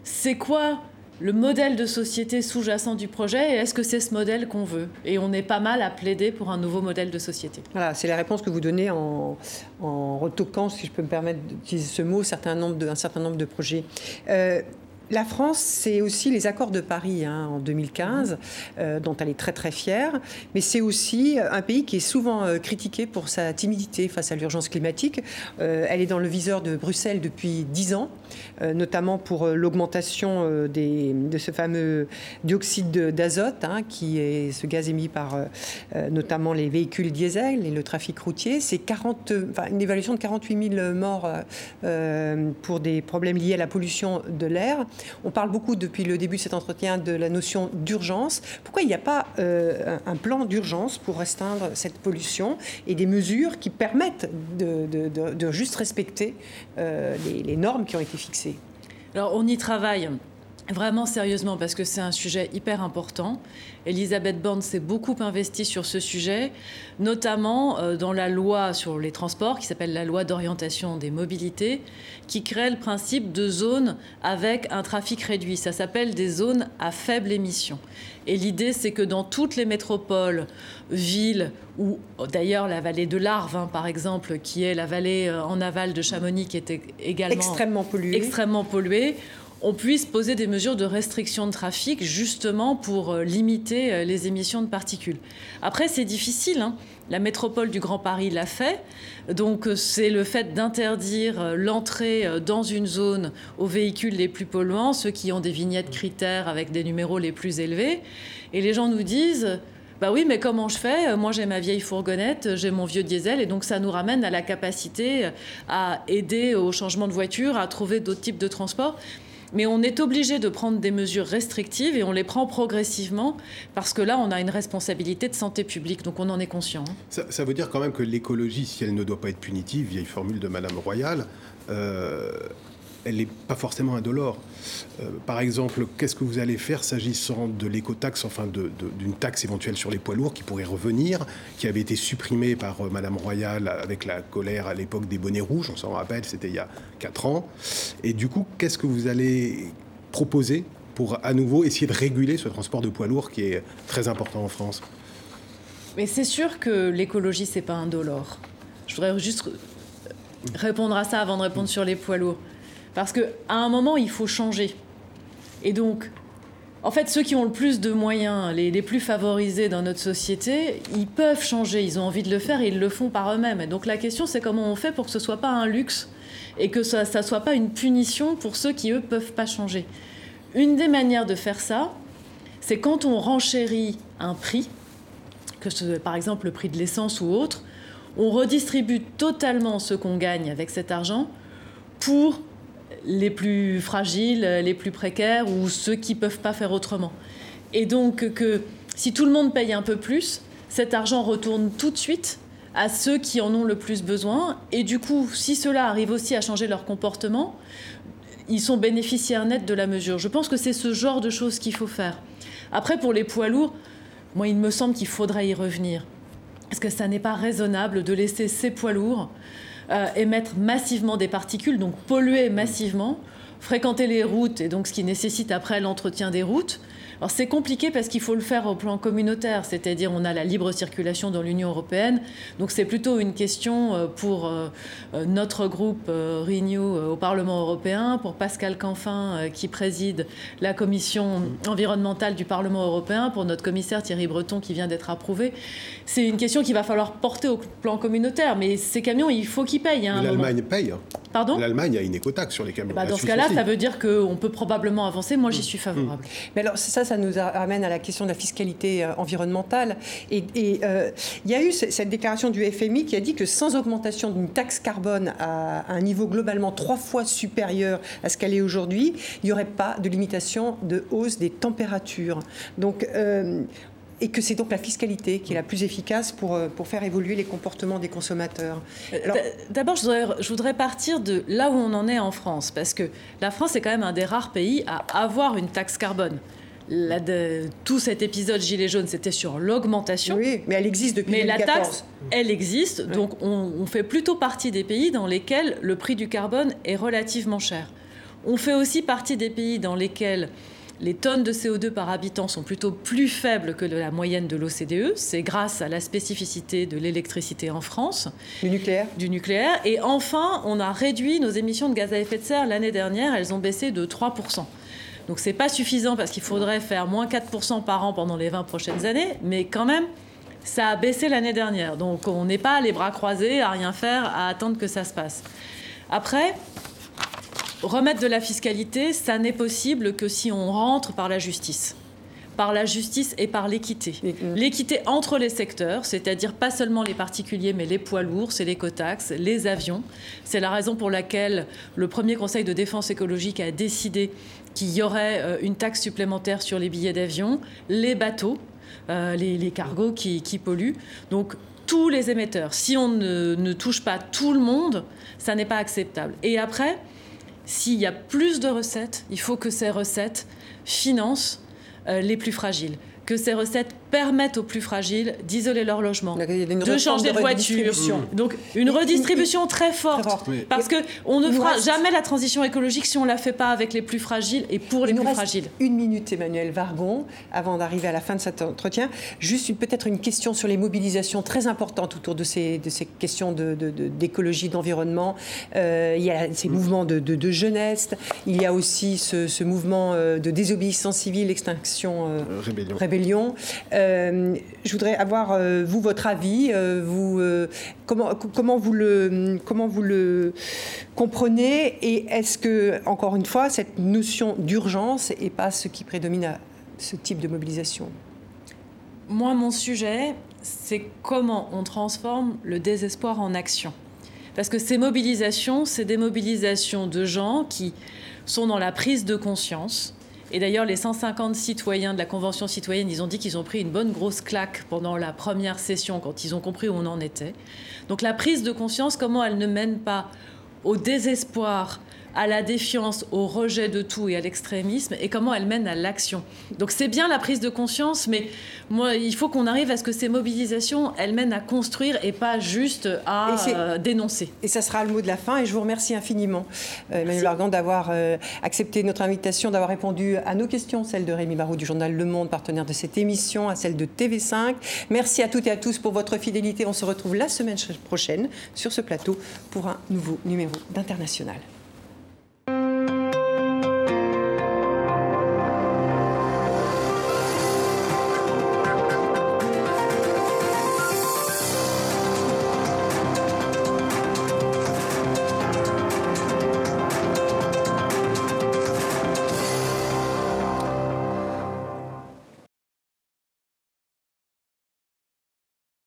c'est quoi le modèle de société sous-jacent du projet et est-ce que c'est ce modèle qu'on veut? Et on est pas mal à plaider pour un nouveau modèle de société. Voilà, c'est la réponse que vous donnez en, retoquant, si je peux me permettre d'utiliser ce mot, un certain nombre de, un certain nombre de projets. Euh, la France, c'est aussi les accords de Paris hein, en 2015, euh, dont elle est très très fière, mais c'est aussi un pays qui est souvent euh, critiqué pour sa timidité face à l'urgence climatique. Euh, elle est dans le viseur de Bruxelles depuis dix ans, euh, notamment pour l'augmentation euh, de ce fameux dioxyde d'azote, hein, qui est ce gaz émis par euh, notamment les véhicules diesel et le trafic routier. C'est 40, enfin, une évaluation de 48 000 morts pour des problèmes liés à la pollution de l'air. On parle beaucoup depuis le début de cet entretien de la notion d'urgence. Pourquoi il n'y a pas euh, un plan d'urgence pour restreindre cette pollution et des mesures qui permettent de, juste respecter euh, les, les normes qui ont été fixées? Alors on y travaille vraiment sérieusement parce que c'est un sujet hyper important. Elisabeth Borne s'est beaucoup investie sur ce sujet, notamment euh, dans la loi sur les transports qui s'appelle la loi d'orientation des mobilités, qui crée le principe de zones avec un trafic réduit. Ça s'appelle des zones à faible émission. Et l'idée, c'est que dans toutes les métropoles, villes, ou d'ailleurs la vallée de l'Arve, hein, par exemple, qui est la vallée euh, en aval de Chamonix, qui était également extrêmement polluée, extrêmement polluée on puisse poser des mesures de restriction de trafic justement pour euh, limiter les émissions de particules. Après, c'est difficile. Hein. La métropole du Grand Paris l'a fait. Donc, c'est le fait d'interdire l'entrée dans une zone aux véhicules les plus polluants, ceux qui ont des vignettes critères avec des numéros les plus élevés. Et les gens nous disent. Bah oui, mais comment je fais? Moi, j'ai ma vieille fourgonnette, j'ai mon vieux diesel, et donc ça nous ramène à la capacité à aider au changement de voiture, à trouver d'autres types de transports. Mais on est obligé de prendre des mesures restrictives et on les prend progressivement parce que là, on a une responsabilité de santé publique, donc on en est conscient. Ça, ça veut dire quand même que l'écologie, si elle ne doit pas être punitive, vieille formule de Madame Royal, euh, elle n'est pas forcément indolore. Euh, par exemple, qu'est-ce que vous allez faire s'agissant de l'écotaxe, enfin d'une taxe éventuelle sur les poids lourds qui pourrait revenir, qui avait été supprimée par euh, Madame Royal avec la colère à l'époque des bonnets rouges, on s'en rappelle, c'était il y a 4 ans. Et du coup, qu'est-ce que vous allez proposer pour à nouveau essayer de réguler ce transport de poids lourds qui est très important en France? Mais c'est sûr que l'écologie, c'est pas indolore. Je voudrais juste répondre à ça avant de répondre sur les poids lourds. Parce qu'à un moment, il faut changer. Et donc, en fait, ceux qui ont le plus de moyens, les, les, plus favorisés dans notre société, ils peuvent changer, ils ont envie de le faire et ils le font par eux-mêmes. Et donc la question, c'est comment on fait pour que ce ne soit pas un luxe et que ça ne soit pas une punition pour ceux qui, eux, ne peuvent pas changer. Une des manières de faire ça, c'est quand on renchérit un prix, que ce, par exemple le prix de l'essence ou autre, on redistribue totalement ce qu'on gagne avec cet argent pour les plus fragiles, les plus précaires ou ceux qui ne peuvent pas faire autrement. Et donc que si tout le monde paye un peu plus, cet argent retourne tout de suite à ceux qui en ont le plus besoin. Et du coup, si cela arrive aussi à changer leur comportement, ils sont bénéficiaires nets de la mesure. Je pense que c'est ce genre de choses qu'il faut faire. Après, pour les poids lourds, moi, il me semble qu'il faudrait y revenir. Parce que ça n'est pas raisonnable de laisser ces poids lourds euh, émettre massivement des particules, donc polluer massivement, fréquenter les routes, et donc ce qui nécessite après l'entretien des routes, alors c'est compliqué parce qu'il faut le faire au plan communautaire, c'est-à-dire on a la libre circulation dans l'Union européenne, donc c'est plutôt une question euh, pour euh, euh, notre groupe Renew au Parlement européen, pour Pascal Canfin qui préside la commission environnementale du Parlement européen, pour notre commissaire Thierry Breton qui vient d'être approuvé. C'est une question qu'il va falloir porter au plan communautaire, mais ces camions, il faut qu'ils payent. Hein, L'Allemagne paye. Pardon? L'Allemagne a une écotaxe sur les camions. Bah, dans ce cas-là, ça veut dire qu'on peut probablement avancer. Moi, j'y suis favorable. Mais alors, ça, ça nous amène à la question de la fiscalité euh, environnementale. Et euh, il y a eu cette déclaration du FMI qui a dit que sans augmentation d'une taxe carbone à un niveau globalement trois fois supérieur à ce qu'elle est aujourd'hui, il n'y aurait pas de limitation de hausse des températures. Donc, euh, et que c'est donc la fiscalité qui est la plus efficace pour, pour faire évoluer les comportements des consommateurs. Alors... D'abord, je voudrais partir de là où on en est en France, parce que la France est quand même un des rares pays à avoir une taxe carbone. La de, tout cet épisode Gilets jaunes, c'était sur l'augmentation. Oui, mais elle existe depuis Mais 2014. la taxe, elle existe, ouais. donc on, on fait plutôt partie des pays dans lesquels le prix du carbone est relativement cher. On fait aussi partie des pays dans lesquels les tonnes de CO2 par habitant sont plutôt plus faibles que la moyenne de l'OCDE. C'est grâce à la spécificité de l'électricité en France. Du nucléaire. Du nucléaire. Et enfin, on a réduit nos émissions de gaz à effet de serre l'année dernière. Elles ont baissé de 3%. Donc c'est pas suffisant parce qu'il faudrait faire moins 4% par an pendant les 20 prochaines années. Mais quand même, ça a baissé l'année dernière. Donc on n'est pas les bras croisés à rien faire, à attendre que ça se passe. Après, remettre de la fiscalité, ça n'est possible que si on rentre par la justice. Par la justice et par l'équité. L'équité entre les secteurs, c'est-à-dire pas seulement les particuliers, mais les poids lourds, c'est l'écotaxe, les avions. C'est la raison pour laquelle le premier Conseil de défense écologique a décidé qu'il y aurait euh, une taxe supplémentaire sur les billets d'avion, les bateaux, euh, les, cargos qui, polluent. Donc tous les émetteurs. Si on ne, ne touche pas tout le monde, ça n'est pas acceptable. Et après, s'il y a plus de recettes, il faut que ces recettes financent euh, les plus fragiles, que ces recettes permettent aux plus fragiles d'isoler leur logement, de changer de, de voiture. Donc une redistribution très forte, très forte. parce que on ne fera reste... jamais la transition écologique si on la fait pas avec les plus fragiles et pour les il plus fragiles. Une minute, Emmanuel Vargon, avant d'arriver à la fin de cet entretien. Juste peut-être une question sur les mobilisations très importantes autour de ces, de ces questions d'écologie, de, de, d'environnement. Euh, il y a ces mouvements de, jeunesse, il y a aussi ce, ce mouvement euh, de désobéissance civile, extinction, euh, rébellion. rébellion. Euh, je voudrais avoir, euh, vous, votre avis. Euh, vous, comment, comment, vous le, comment vous le comprenez Et est-ce que, encore une fois, cette notion d'urgence n'est pas ce qui prédomine à ce type de mobilisation? Moi, mon sujet, c'est comment on transforme le désespoir en action. Parce que ces mobilisations, c'est des mobilisations de gens qui sont dans la prise de conscience, et d'ailleurs, les 150 citoyens de la Convention citoyenne, ils ont dit qu'ils ont pris une bonne grosse claque pendant la première session quand ils ont compris où on en était. Donc la prise de conscience, comment elle ne mène pas au désespoir, à la défiance, au rejet de tout et à l'extrémisme, et comment elle mène à l'action. Donc c'est bien la prise de conscience, mais moi, il faut qu'on arrive à ce que ces mobilisations, elles mènent à construire et pas juste à euh, dénoncer. Et ça sera le mot de la fin, et je vous remercie infiniment, euh, Emmanuel Largan, d'avoir euh, accepté notre invitation, d'avoir répondu à nos questions, celles de Rémi Barou du journal Le Monde, partenaire de cette émission, à celle de TV5. Merci à toutes et à tous pour votre fidélité. On se retrouve la semaine prochaine sur ce plateau pour un nouveau numéro d'International.